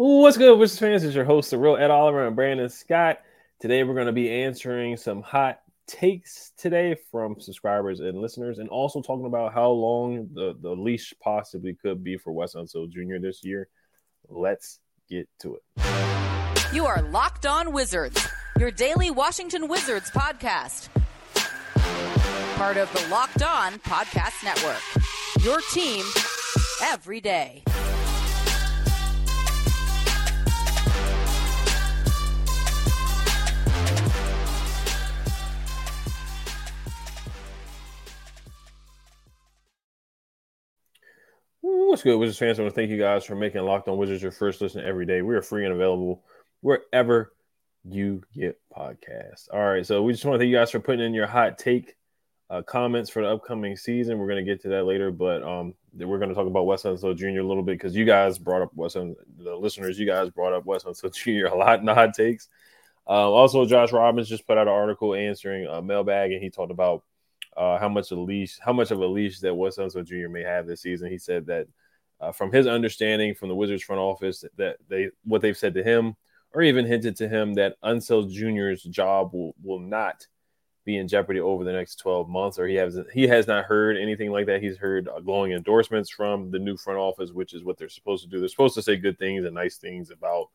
What's good, Wizards fans? It's your host, the real Ed Oliver and Brandon Scott. Today, we're going to be answering some hot takes today from subscribers and listeners, and also talking about how long the, the leash possibly could be for Wes Unseld Jr. this year. Let's get to it. You are Locked On Wizards, your daily Washington Wizards podcast. Part of the Locked On Podcast Network. Your team every day. What's good, Wizards fans? I want to thank you guys for making Locked On Wizards your first listen every day. We are free and available wherever you get podcasts. All right, so we just want to thank you guys for putting in your hot take uh, comments for the upcoming season. We're going to get to that later, but um, we're going to talk about Wes Unseld Jr. a little bit because you guys brought up Wes the listeners. You guys brought up Wes Unseld Jr. a lot in the hot takes. Um, also, Josh Robbins just put out an article answering a mailbag, and he talked about uh, how much a leash, how much of a leash that Wes Unseld Jr. may have this season. He said that uh, from his understanding from the Wizards front office that they what they've said to him, or even hinted to him that Unseld Jr.'s job will will not be in jeopardy over the next 12 months, or he has he has not heard anything like that. He's heard glowing endorsements from the new front office, which is what they're supposed to do. They're supposed to say good things and nice things about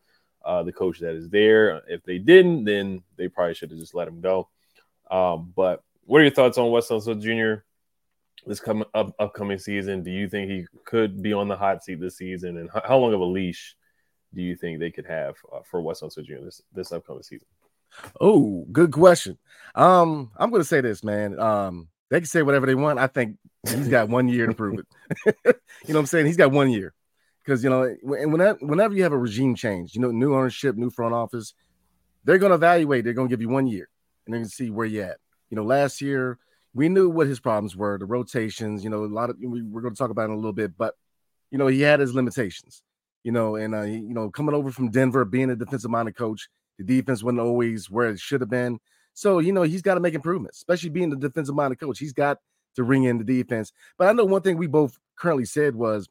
uh, the coach that is there. If they didn't, then they probably should have just let him go. Um, but what are your thoughts on Wes Unseld Jr. this coming up, upcoming season? Do you think he could be on the hot seat this season, and how, how long of a leash do you think they could have uh, for Wes Unseld Jr. this this upcoming season? Oh, good question. Um, I'm to say this, man. Um, they can say whatever they want. I think he's got one year to prove it. you know what I'm saying? He's got one year because you know, whenever whenever you have a regime change, you know, new ownership, new front office, they're to evaluate. They're to give you one year, and they're to see where you're at. You know, last year we knew what his problems were, the rotations. You know, a lot of we, we're going to talk about in a little bit, but you know, he had his limitations. You know, and uh, you know, coming over from Denver, being a defensive minded coach, the defense wasn't always where it should have been. So you know, he's got to make improvements, especially being the defensive minded coach. He's got to ring in the defense. But I know one thing we both currently said was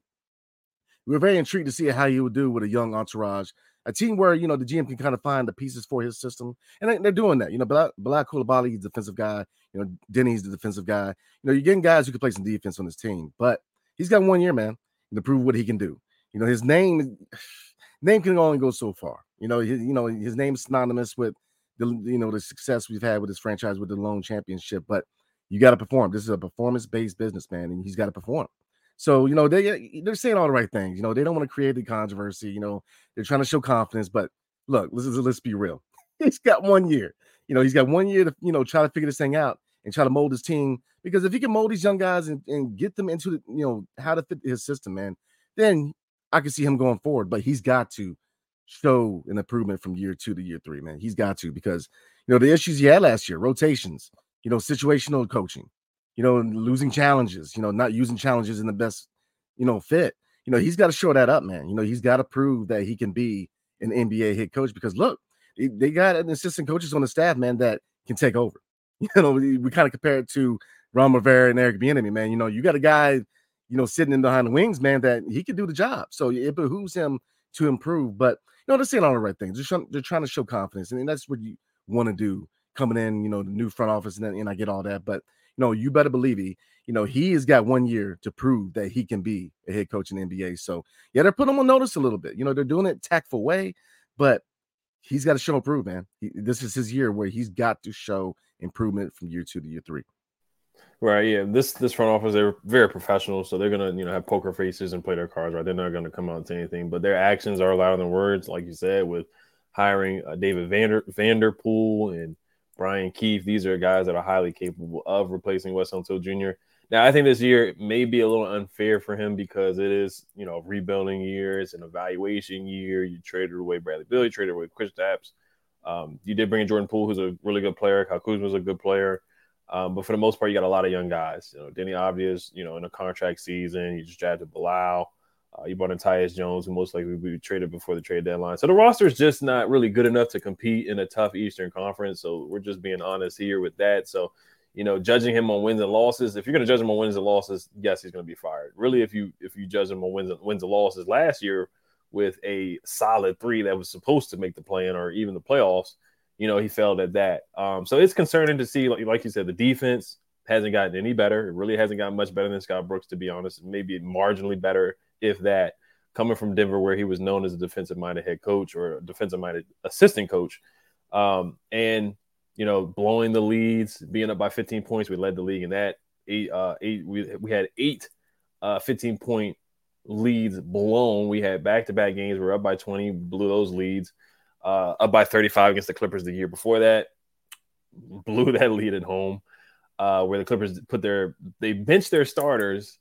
we were very intrigued to see how he would do with a young entourage a team where you know the GM can kind of find the pieces for his system, and they're doing that. You know, Black, Black he's defensive guy. You know, Deni's the defensive guy. You know, you're getting guys who can play some defense on his team, but he's got one year, man, to prove what he can do. You know, his name name can only go so far. You know, his, you know his name is synonymous with the you know the success we've had with this franchise with the lone championship, but you got to perform. This is a performance based business, man, and he's got to perform. So you know they eh, they're saying all the right things. You know they don't want to create the controversy. You know they're trying to show confidence, but look, let's let's be real. He's got one year. You know he's got one year to you know try to figure this thing out and try to mold his team. Because if he can mold these young guys and, and get them into the, you know how to fit his system, man, then I can see him going forward. But he's got to show an improvement from year two to year three, man. He's got to because you know the issues he had last year, rotations, you know, situational coaching, you know, losing challenges, you know, not using challenges in the best, you know, fit. You know, he's got to show that up, man. You know, he's got to prove that he can be an NBA head coach because look, they got an assistant coaches on the staff, man, that can take over. You know, we, kind of compare it to Ron Rivera and Eric Bieniemy, man. You know, you got a guy, you know, sitting in behind the wings, man, that he can do the job. So it behooves him to improve. But you know, they're saying all the right things. They're trying, they're trying to show confidence, and that's what you want to do coming in. You know, the new front office, and, and I get all that, but know, you better believe he, you know, he has got one year to prove that he can be a head coach in the NBA. So yeah, they're putting him on notice a little bit. You know, they're doing it tactful way, but he's got to show improvement, man. He, this is his year where he's got to show improvement from year two to year three. Right. Yeah. This this front office they're very professional, so they're gonna you know have poker faces and play their cards right. They're not gonna come out say anything, but their actions are louder than words, like you said, with hiring uh, David Vander Vanterpool and Brian Keefe. These are guys that are highly capable of replacing Wes Unseld Jr. Now, I think this year may be a little unfair for him because it is, you know, rebuilding year, it's an evaluation year. You traded away Bradley Beal, traded away Kristaps. Um, you did bring in Jordan Poole, who's a really good player. Kyle Kuzma's a good player. Um, but for the most part, you got a lot of young guys. You know, Deni Avdija, you know, in a contract season, you just drafted Bilal. Uh, you brought in Tyus Jones, who most likely will be traded before the trade deadline. So the roster is just not really good enough to compete in a tough Eastern Conference. So we're just being honest here with that. So, you know, judging him on wins and losses, if you're going to judge him on wins and losses, yes, he's going to be fired. Really, if you if you judge him on wins and, wins and losses last year with a solid three that was supposed to make the play in or even the playoffs, you know, he failed at that. Um, so it's concerning to see, like, like you said, the defense hasn't gotten any better. It really hasn't gotten much better than Scott Brooks, to be honest. Maybe marginally better, if that. Coming from Denver, where he was known as a defensive-minded head coach or a defensive-minded assistant coach, um, and you know, blowing the leads, being up by 15 points, we led the league in that. Eight, uh, eight. We we had eight, uh, 15 point leads blown. We had back-to-back games. We are up by 20, blew those leads uh, up by 35 against the Clippers the year before that. Blew that lead at home, uh, where the Clippers put their they benched their starters,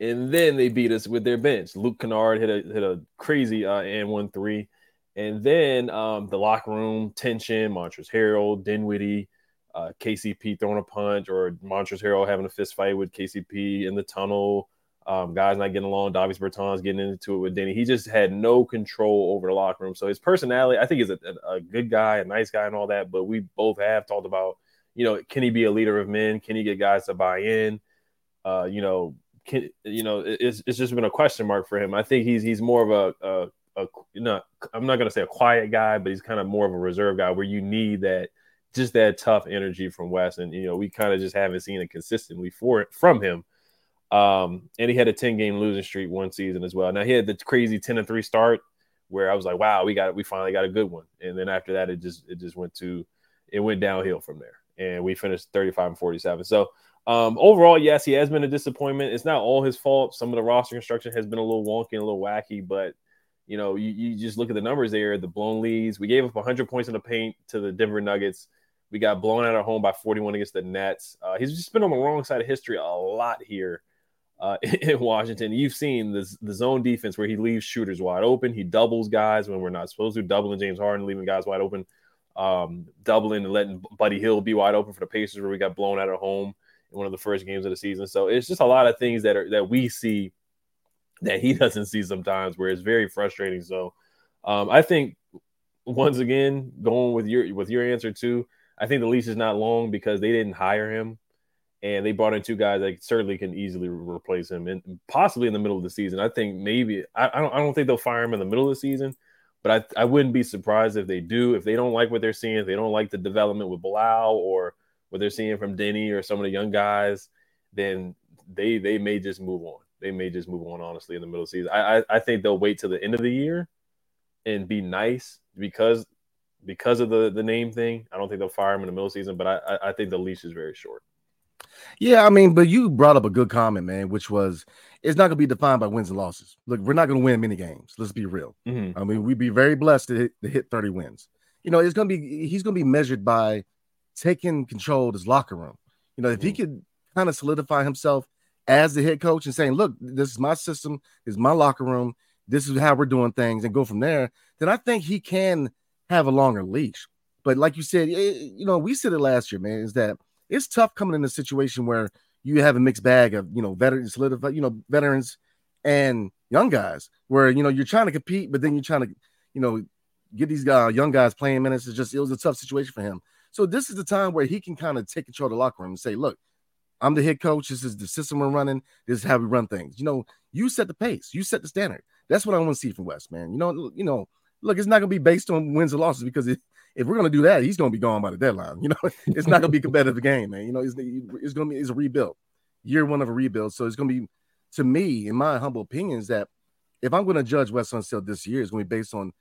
and then they beat us with their bench. Luke Kennard hit a hit a crazy uh, and one three, and then um, the locker room tension. Montrezl Harrell, Dinwiddie, uh, KCP throwing a punch, or Montrezl Harrell having a fist fight with KCP in the tunnel. Um, guys not getting along. Davis Bertans getting into it with Deni. He just had no control over the locker room. So his personality, I think, he's a, a, a, good guy, a nice guy, and all that. But we both have talked about, you know, can he be a leader of men? Can he get guys to buy in? Uh, you know, can you know? It's it's just been a question mark for him. I think he's he's more of a, a, a you know, I'm not gonna say a quiet guy, but he's kind of more of a reserve guy where you need that just that tough energy from Wes, and you know, we kind of just haven't seen it consistently for it from him. Um, and he had a 10 game losing streak one season as well. Now he had the crazy 10 and 3 start where I was like, wow, we got we finally got a good one. And then after that, it just it just went to it went downhill from there. And we finished 35 and 47. So um, overall, yes, he has been a disappointment. It's not all his fault. Some of the roster construction has been a little wonky and a little wacky, but you know, you, you just look at the numbers there, the blown leads. We gave up 100 points in the paint to the Denver Nuggets. We got blown out at home by 41 against the Nets. Uh, he's just been on the wrong side of history a lot here uh, in Washington. You've seen this the zone defense where he leaves shooters wide open. He doubles guys when we're not supposed to, doubling James Harden, leaving guys wide open, um, doubling and letting Buddy Hield be wide open for the Pacers where we got blown out at home in one of the first games of the season. So it's just a lot of things that are that we see that he doesn't see sometimes where it's very frustrating. So um, I think once again, going with your with your answer too, I think the lease is not long because they didn't hire him and they brought in two guys that certainly can easily replace him, and possibly in the middle of the season. I think maybe I, I, don't I don't think they'll fire him in the middle of the season, but I I wouldn't be surprised if they do. If they don't like what they're seeing, if they don't like the development with Bilal or what they're seeing from Deni or some of the young guys, then they they may just move on. They may just move on. Honestly, in the middle of the season, I I, I think they'll wait till the end of the year and be nice because because of the the name thing. I don't think they'll fire him in the middle season, but I I think the leash is very short. Yeah, I mean, but you brought up a good comment, man, which was it's not going to be defined by wins and losses. Look, we're not going to win many games. Let's be real. Mm-hmm. I mean, we'd be very blessed to hit, to hit 30 wins. You know, it's going to be he's going to be measured by taking control of his locker room. You know, if mm-hmm. he could kind of solidify himself as the head coach and saying, "Look, this is my system, this is my locker room, this is how we're doing things," and go from there, then I think he can have a longer leash. But like you said, it, you know, we said it last year, man, is that it's tough coming in a situation where you have a mixed bag of you know veterans, you know veterans and young guys, where you know you're trying to compete, but then you're trying to you know get these guys, young guys playing minutes. It's just it was a tough situation for him. So this is the time where he can kind of take control of the locker room and say, look. I'm the head coach. This is the system we're running. This is how we run things. You know, you set the pace. You set the standard. That's what I want to see from Wes, man. You know, you know, look, it's not going to be based on wins or losses because it, if we're gonna do that, he's gonna be gone by the deadline. You know, it's not gonna be competitive game, man. You know, it's, it's gonna be it's a rebuild, year one of a rebuild. So it's gonna be, to me, in my humble opinion, is that if I'm gonna judge Wes Unseld this year, it's gonna be based on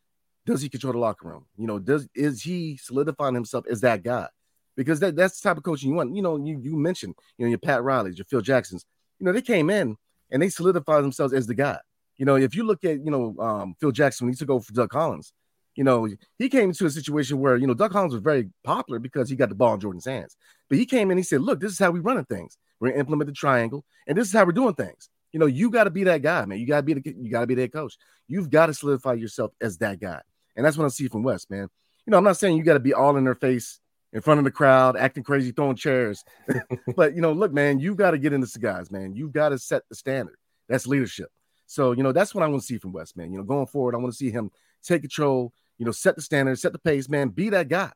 does he control the locker room? You know, does is he solidifying himself as that guy? Because that, that's the type of coaching you want. You know, you you mentioned, you know, your Pat Riley's, your Phil Jacksons, you know, they came in and they solidified themselves as the guy. You know, if you look at, you know, um, Phil Jackson when he took over for Doug Collins, you know, he came into a situation where, you know, Doug Collins was very popular because he got the ball in Jordan's hands. But he came in, he said, Look, this is how we're running things. We're gonna implement the triangle, and this is how we're doing things. You know, you got to be that guy, man. You got to be the you got to be that coach. You've got to solidify yourself as that guy. And that's what I see from Wes, man. You know, I'm not saying you got to be all in their face in front of the crowd, acting crazy, throwing chairs. but you know, look, man, you got to get into the guys, man. You got to set the standard. That's leadership. So, you know, that's what I want to see from Wes, man. You know, going forward, I want to see him take control, you know, set the standard, set the pace, man, be that guy.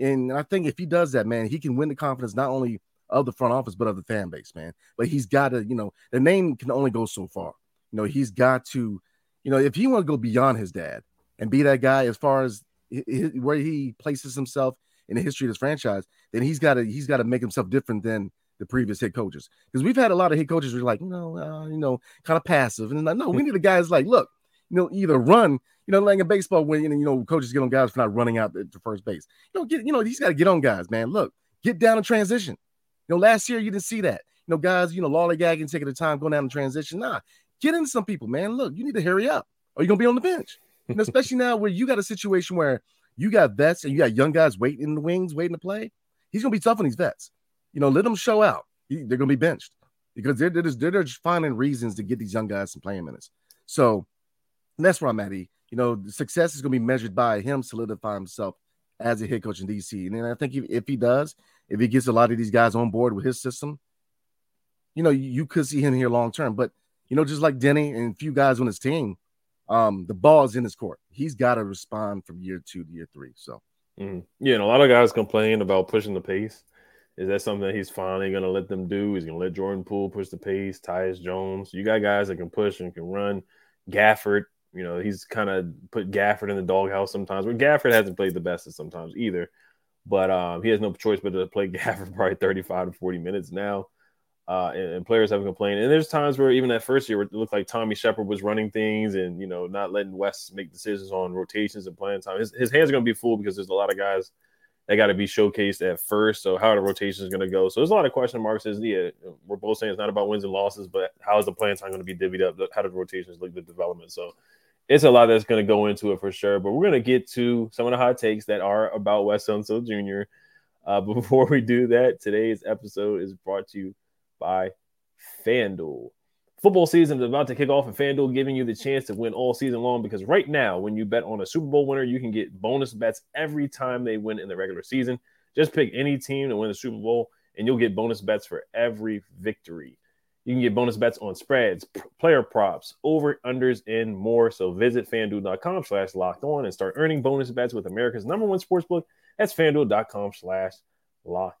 And I think if he does that, man, he can win the confidence not only of the front office, but of the fan base, man. But he's got to, you know, the name can only go so far. You know, he's got to, you know, if he want to go beyond his dad and be that guy as far as where he places himself in the history of this franchise, then he's got to he's got to make himself different than the previous head coaches. Because we've had a lot of head coaches who are like, you know, uh, you know, kind of passive. And like, no, we need a guy that's like, look, you know, either run, you know, like in baseball when you know coaches get on guys for not running out to first base. You know, get you know, he's got to get on guys, man. Look, get down in transition. You know, last year you didn't see that. You know, guys, you know, lollygagging, taking the time, going down in transition. Nah, get in some people, man. Look, you need to hurry up, or you're gonna be on the bench. And especially now where you got a situation where you got vets and you got young guys waiting in the wings, waiting to play. He's gonna be tough on these vets. You know, let them show out. He, they're gonna be benched because they're, they're just they're just finding reasons to get these young guys some playing minutes. So that's where I'm at. E. You know, success is gonna be measured by him solidifying himself as a head coach in DC. And then I think if, if he does, if he gets a lot of these guys on board with his system, you know, you, you could see him here long term. But you know, just like Deni and a few guys on his team, um, the ball is in his court. He's got to respond from year two to year three. So, mm-hmm. yeah, and a lot of guys complain about pushing the pace. Is that something that he's finally going to let them do? He's going to let Jordan Poole push the pace, Tyus Jones. You got guys that can push and can run. Gafford, you know, he's kind of put Gafford in the doghouse sometimes. But Gafford hasn't played the best of sometimes either. But um, he has no choice but to play Gafford probably 35 to 40 minutes now. Uh, and, and, players haven't complained. And there's times where even that first year, it looked like Tommy Sheppard was running things and you know not letting Wes make decisions on rotations and playing time. His, his hands are going to be full because there's a lot of guys that got to be showcased at first. So how the rotations going to go? So there's a lot of question marks. Is yeah, we're both saying it's not about wins and losses, but how is the playing time going to be divvied up? How do the rotations look? The development. So it's a lot that's going to go into it for sure. But we're going to get to some of the hot takes that are about Wes Unseld Jr. Uh, but before we do that, today's episode is brought to you by FanDuel. Football season is about to kick off, and FanDuel giving you the chance to win all season long because right now, when you bet on a Super Bowl winner, you can get bonus bets every time they win in the regular season. Just pick any team to win the Super Bowl, and you'll get bonus bets for every victory. You can get bonus bets on spreads, player props, over unders, and more. So visit fanduel.com slash locked on and start earning bonus bets with America's number one sportsbook. That's fanduel.com slash locked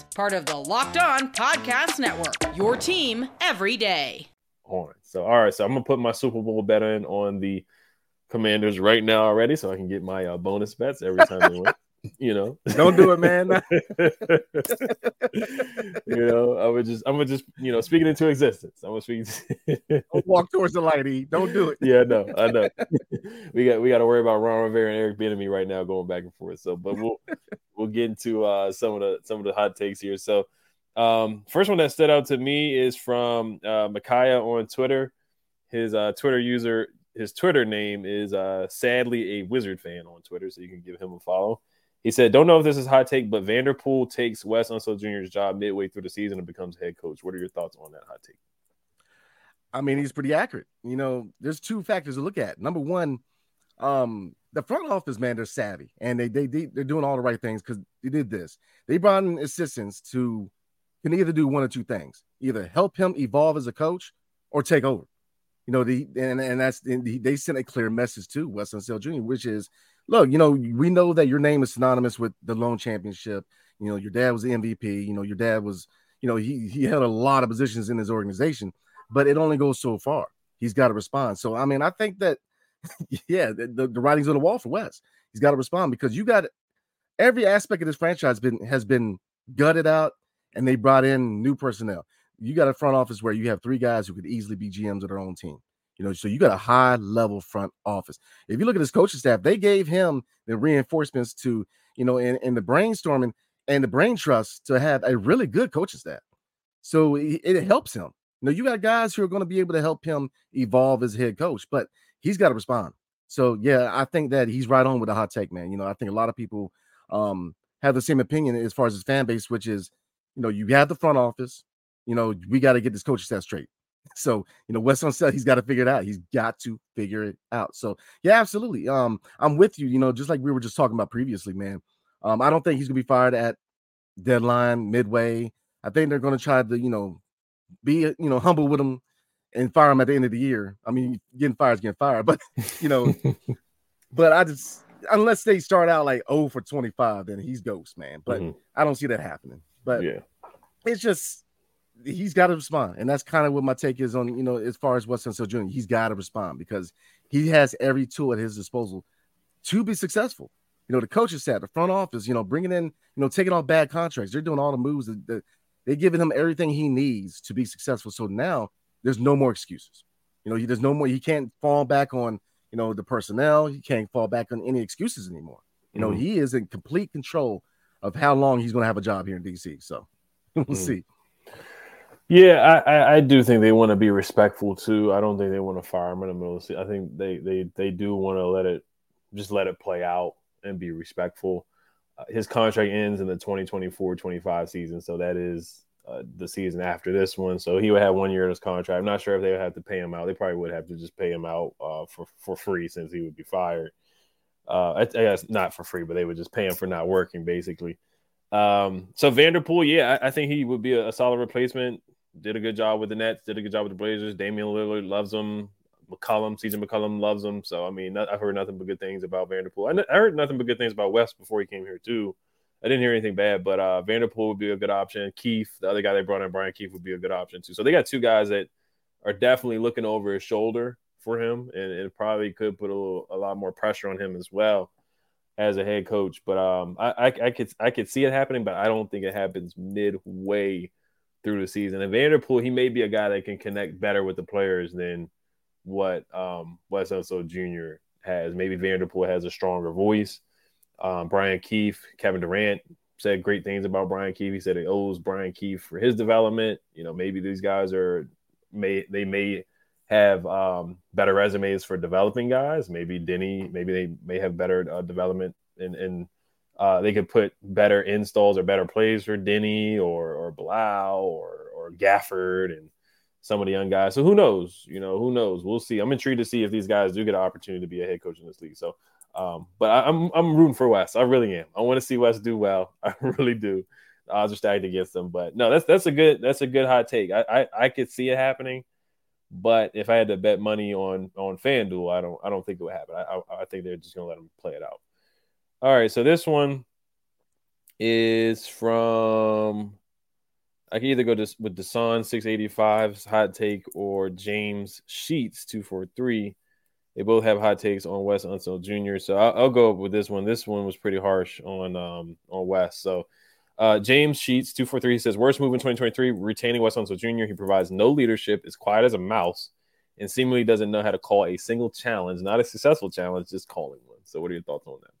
part of the Locked On Podcast Network. Your team every day. On. So, all right. So, I'm going to put my Super Bowl bet in on the Commanders right now already so I can get my uh, bonus bets every time they win. You know, don't do it, man. you know, I would just, I'm gonna just, you know, speaking into existence. I'm gonna speak. walk towards the light. E. Don't do it. Yeah, no, I know. we got, we got to worry about Ron Rivera and Eric Bieniemy right now going back and forth. So, but we'll, we'll get into uh, some of the some of the hot takes here. So, um, first one that stood out to me is from uh, Micaiah on Twitter. His uh, Twitter user, his Twitter name is uh, sadly a Wizard fan on Twitter, so you can give him a follow. He said, "Don't know if this is hot take, but Vanterpool takes Wes Unseld Jr.'s job midway through the season and becomes head coach. What are your thoughts on that hot take?" I mean, he's pretty accurate. You know, there's two factors to look at. Number one, um, the front office, man, they're savvy and they they, they they're doing all the right things because they did this. They brought in assistants to can either do one or two things: either help him evolve as a coach or take over. You know, the and and that's and they sent a clear message to Wes Unseld Jr., which is, look, you know, we know that your name is synonymous with the lone championship. You know, your dad was the MVP. You know, your dad was, you know, he he held a lot of positions in his organization, but it only goes so far. He's got to respond. So I mean, I think that yeah, the, the, writing's on the wall for Wes. He's got to respond because you got every aspect of this franchise been has been gutted out, and they brought in new personnel. You got a front office where you have three guys who could easily be GMs of their own team. You know, so you got a high level front office. If you look at his coaching staff, they gave him the reinforcements to, you know, in, in the brainstorming and the brain trust to have a really good coaching staff. So it, it helps him. You know, you got guys who are going to be able to help him evolve as head coach, but he's got to respond. So yeah, I think that he's right on with the hot take, man. You know, I think a lot of people um have the same opinion as far as his fan base, which is, you know, you have the front office, you know, we got to get this coaching staff straight. So, you know, Wes said he's got to figure it out. He's got to figure it out. So, yeah, absolutely. Um, I'm with you, you know, just like we were just talking about previously, man. Um, I don't think he's gonna be fired at deadline, midway. I think they're gonna try to, you know, be you know humble with him and fire him at the end of the year. I mean, getting fired is getting fired, but you know, but I just unless they start out like 0 for 25, then he's ghost, man. But mm-hmm. I don't see that happening. But yeah, it's just he's got to respond, and that's kind of what my take is on you know as far as Weston Unseld Jr. He's got to respond because he has every tool at his disposal to be successful. You know, the coaches staff, the front office, you know, bringing in, you know, taking off bad contracts. They're doing all the moves that, that they're giving him everything he needs to be successful. So now there's no more excuses. You know, he there's no more. He can't fall back on you know the personnel. He can't fall back on any excuses anymore. You know, mm-hmm. he is in complete control of how long he's going to have a job here in DC. So we'll mm-hmm. see. Yeah, I, I, do think they want to be respectful too. I don't think they want to fire him in the middle of the season. I think they they they do want to let it just let it play out and be respectful. Uh, his contract ends in the 2024-25 season, so that is uh, the season after this one. So he would have one year in his contract. I'm not sure if they would have to pay him out. They probably would have to just pay him out uh, for for free since he would be fired. Uh, I, I, guess not for free, but they would just pay him for not working, basically. Um, so Vanterpool, yeah, I, I think he would be a, a, solid replacement. Did a good job with the Nets. Did a good job with the Blazers. Damian Lillard loves him. McCollum, CJ McCollum loves him. So I mean, I've heard nothing but good things about Vanterpool. I, I heard nothing but good things about Wes before he came here too. I didn't hear anything bad, but uh, Vanterpool would be a good option. Keefe, the other guy they brought in, Brian Keefe, would be a good option too. So they got two guys that are definitely looking over his shoulder for him, and, and probably could put a, little, a lot more pressure on him as well as a head coach. But um, I, I, I could I could see it happening, but I don't think it happens midway through the season. And Vanterpool, he may be a guy that can connect better with the players than what um, Wes Unseld Jr. has. Maybe Vanterpool has a stronger voice um, Brian Keefe, Kevin Durant said great things about Brian Keefe. He said it owes Brian Keefe for his development. You know, maybe these guys are may they may have um, better resumes for developing guys. Maybe Deni, maybe they may have better uh, development and and uh, they could put better installs or better plays for Deni or or Bilal or or Gafford and some of the young guys. So who knows? You know, who knows? We'll see. I'm intrigued to see if these guys do get an opportunity to be a head coach in this league. So um, but I, am I'm, I'm rooting for Wes. I really am. I want to see Wes do well. I really do. The odds are stacked against them, but no, that's that's a good that's a good hot take. I, I I could see it happening, but if I had to bet money on on FanDuel, I don't I don't think it would happen. I I, I think they're just gonna let them play it out. All right, so this one is from I can either go to, with Desan 685's hot take or James Sheets 243 they both have hot takes on Wes Unseld Jr. So I'll, I'll, go with this one. This one was pretty harsh on um, on Wes. So uh, James Sheets two four three says worst move in 2023 retaining Wes Unseld Jr. He provides no leadership, is quiet as a mouse, and seemingly doesn't know how to call a single challenge, not a successful challenge, just calling one. So what are your thoughts on that?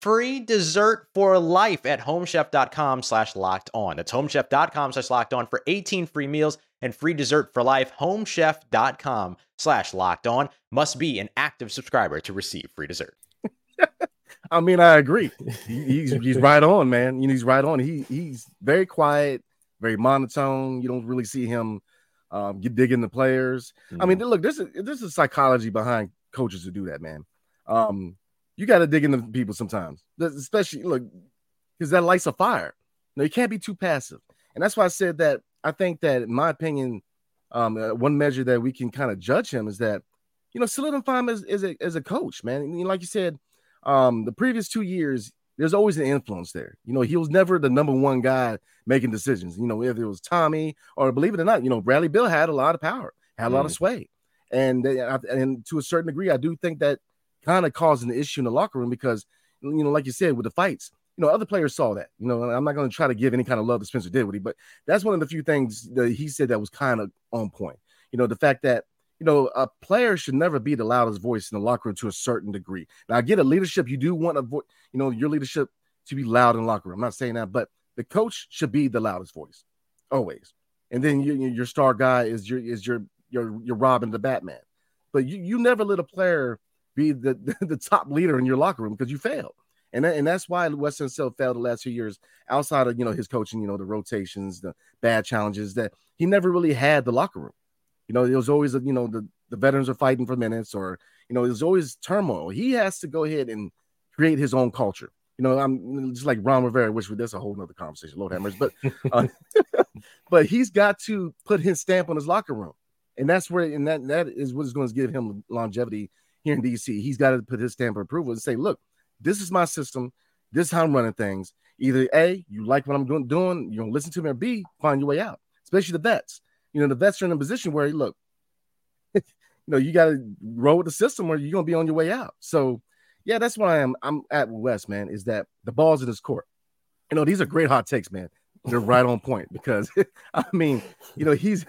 free dessert for life at homechef.com slash locked on. That's homechef.com slash locked on for 18 free meals and free dessert for life. Homechef.com slash locked on must be an active subscriber to receive free dessert. I mean, I agree. He's, he's right on, man. You know, he's right on. He he's very quiet, very monotone. You don't really see him um, get digging the players. Mm-hmm. I mean, look, this is this is psychology behind coaches to do that, man. Um, you got to dig into people sometimes, especially look because that lights a fire. No, you can't be too passive, and that's why I said that. I think that, in my opinion, um, uh, one measure that we can kind of judge him is that, you know, solidify him as, as a as a coach, man. And, like you said, um, the previous two years, there's always an influence there. You know, he was never the number one guy making decisions. You know, whether it was Tommy or believe it or not, you know, Bradley Beal had a lot of power, had a lot of mm. sway, and and to a certain degree, I do think that kind of causing the issue in the locker room because you know, like you said, with the fights, you know, other players saw that. You know, I'm not going to try to give any kind of love to Spencer Dinwiddie, but that's one of the few things that he said that was kind of on point. You know, the fact that you know a player should never be the loudest voice in the locker room to a certain degree. Now, I get a leadership. You do want a voice, you know, your leadership to be loud in the locker room. I'm not saying that, but the coach should be the loudest voice always. And then you, your star guy is your is your your your Robin the Batman. But you you never let a player be the, the, top leader in your locker room because you failed. And, that, and that's why Wes Unseld failed the last few years outside of you know his coaching, you know, the rotations, the bad challenges that he never really had the locker room. You know, it was always you know the, the veterans are fighting for minutes, or you know, there's always turmoil. He has to go ahead and create his own culture. You know, I'm just like Ron Rivera, which that's a whole nother conversation, Lord Hammers, but uh, but he's got to put his stamp on his locker room, and that's where and that that is what is going to give him longevity here in DC. He's got to put his stamp of approval and say, look, this is my system. This is how I'm running things. Either A, you like what I'm doing, you're gonna listen to me, or B, find your way out. Especially the vets. You know, the vets are in a position where look, you know, you gotta roll with the system or you're gonna be on your way out. So yeah, that's why I'm I'm at Wes, man, is that the ball's in his court. You know, these are great hot takes, man. They're right on point because I mean, you know, he's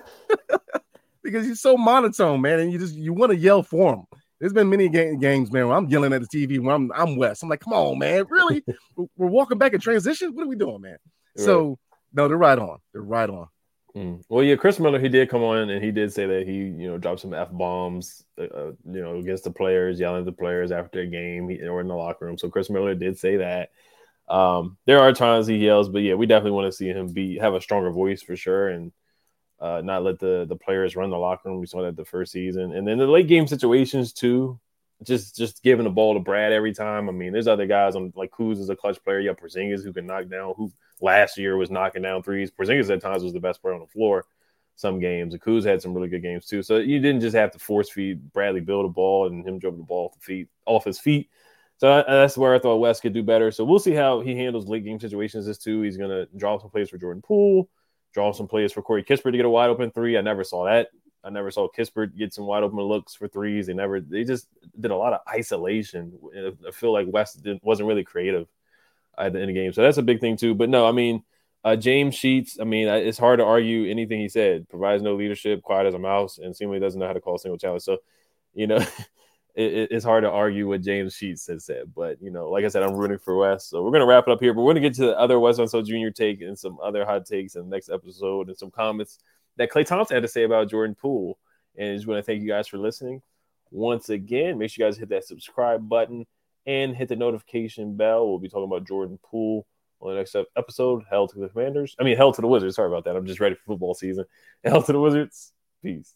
because he's so monotone, man, and you just you want to yell for him. There's been many games, man, where I'm yelling at the TV when I'm I'm Wes. I'm like, come on, man, really? We're walking back in transition. What are we doing, man? Right. So no, they're right on. They're right on. Mm. Well, yeah, Chris Miller, he did come on and he did say that he, you know, dropped some f bombs, uh, uh, you know, against the players, yelling at the players after a game or in the locker room. So Chris Miller did say that. Um, there are times he yells, but yeah, we definitely want to see him be have a stronger voice for sure. And uh, not let the the players run the locker room. We saw that the first season, and then the late game situations too. Just just giving the ball to Brad every time. I mean, there's other guys on like Kuz is a clutch player. You have Porzingis who can knock down. Who last year was knocking down threes. Porzingis at times was the best player on the floor. Some games, and Kuz had some really good games too. So you didn't just have to force feed Bradley Beal a ball and him dribble the ball off the feet off his feet. So that's where I thought Wes could do better. So we'll see how he handles late game situations. This too, he's gonna draw some plays for Jordan Poole draw some plays for Corey Kispert to get a wide open three. I never saw that. I never saw Kispert get some wide open looks for threes. They never. They just did a lot of isolation. I feel like Wes wasn't really creative at the end of the game, so that's a big thing too. But no, I mean. Uh, James Sheets, I mean, it's hard to argue anything he said. Provides no leadership, quiet as a mouse, and seemingly doesn't know how to call a single challenge. So, you know, it, it's hard to argue what James Sheets has said. But you know, like I said, I'm rooting for Wes. So we're gonna wrap it up here. But we're gonna get to the other Wes Unseld Jr. take and some other hot takes in the next episode and some comments that Klay Thompson had to say about Jordan Poole. And I just want to thank you guys for listening. Once again, make sure you guys hit that subscribe button and hit the notification bell. We'll be talking about Jordan Poole on the next episode. Hell to the Commanders. I mean, hell to the Wizards. Sorry about that. I'm just ready for football season. Hell to the Wizards. Peace.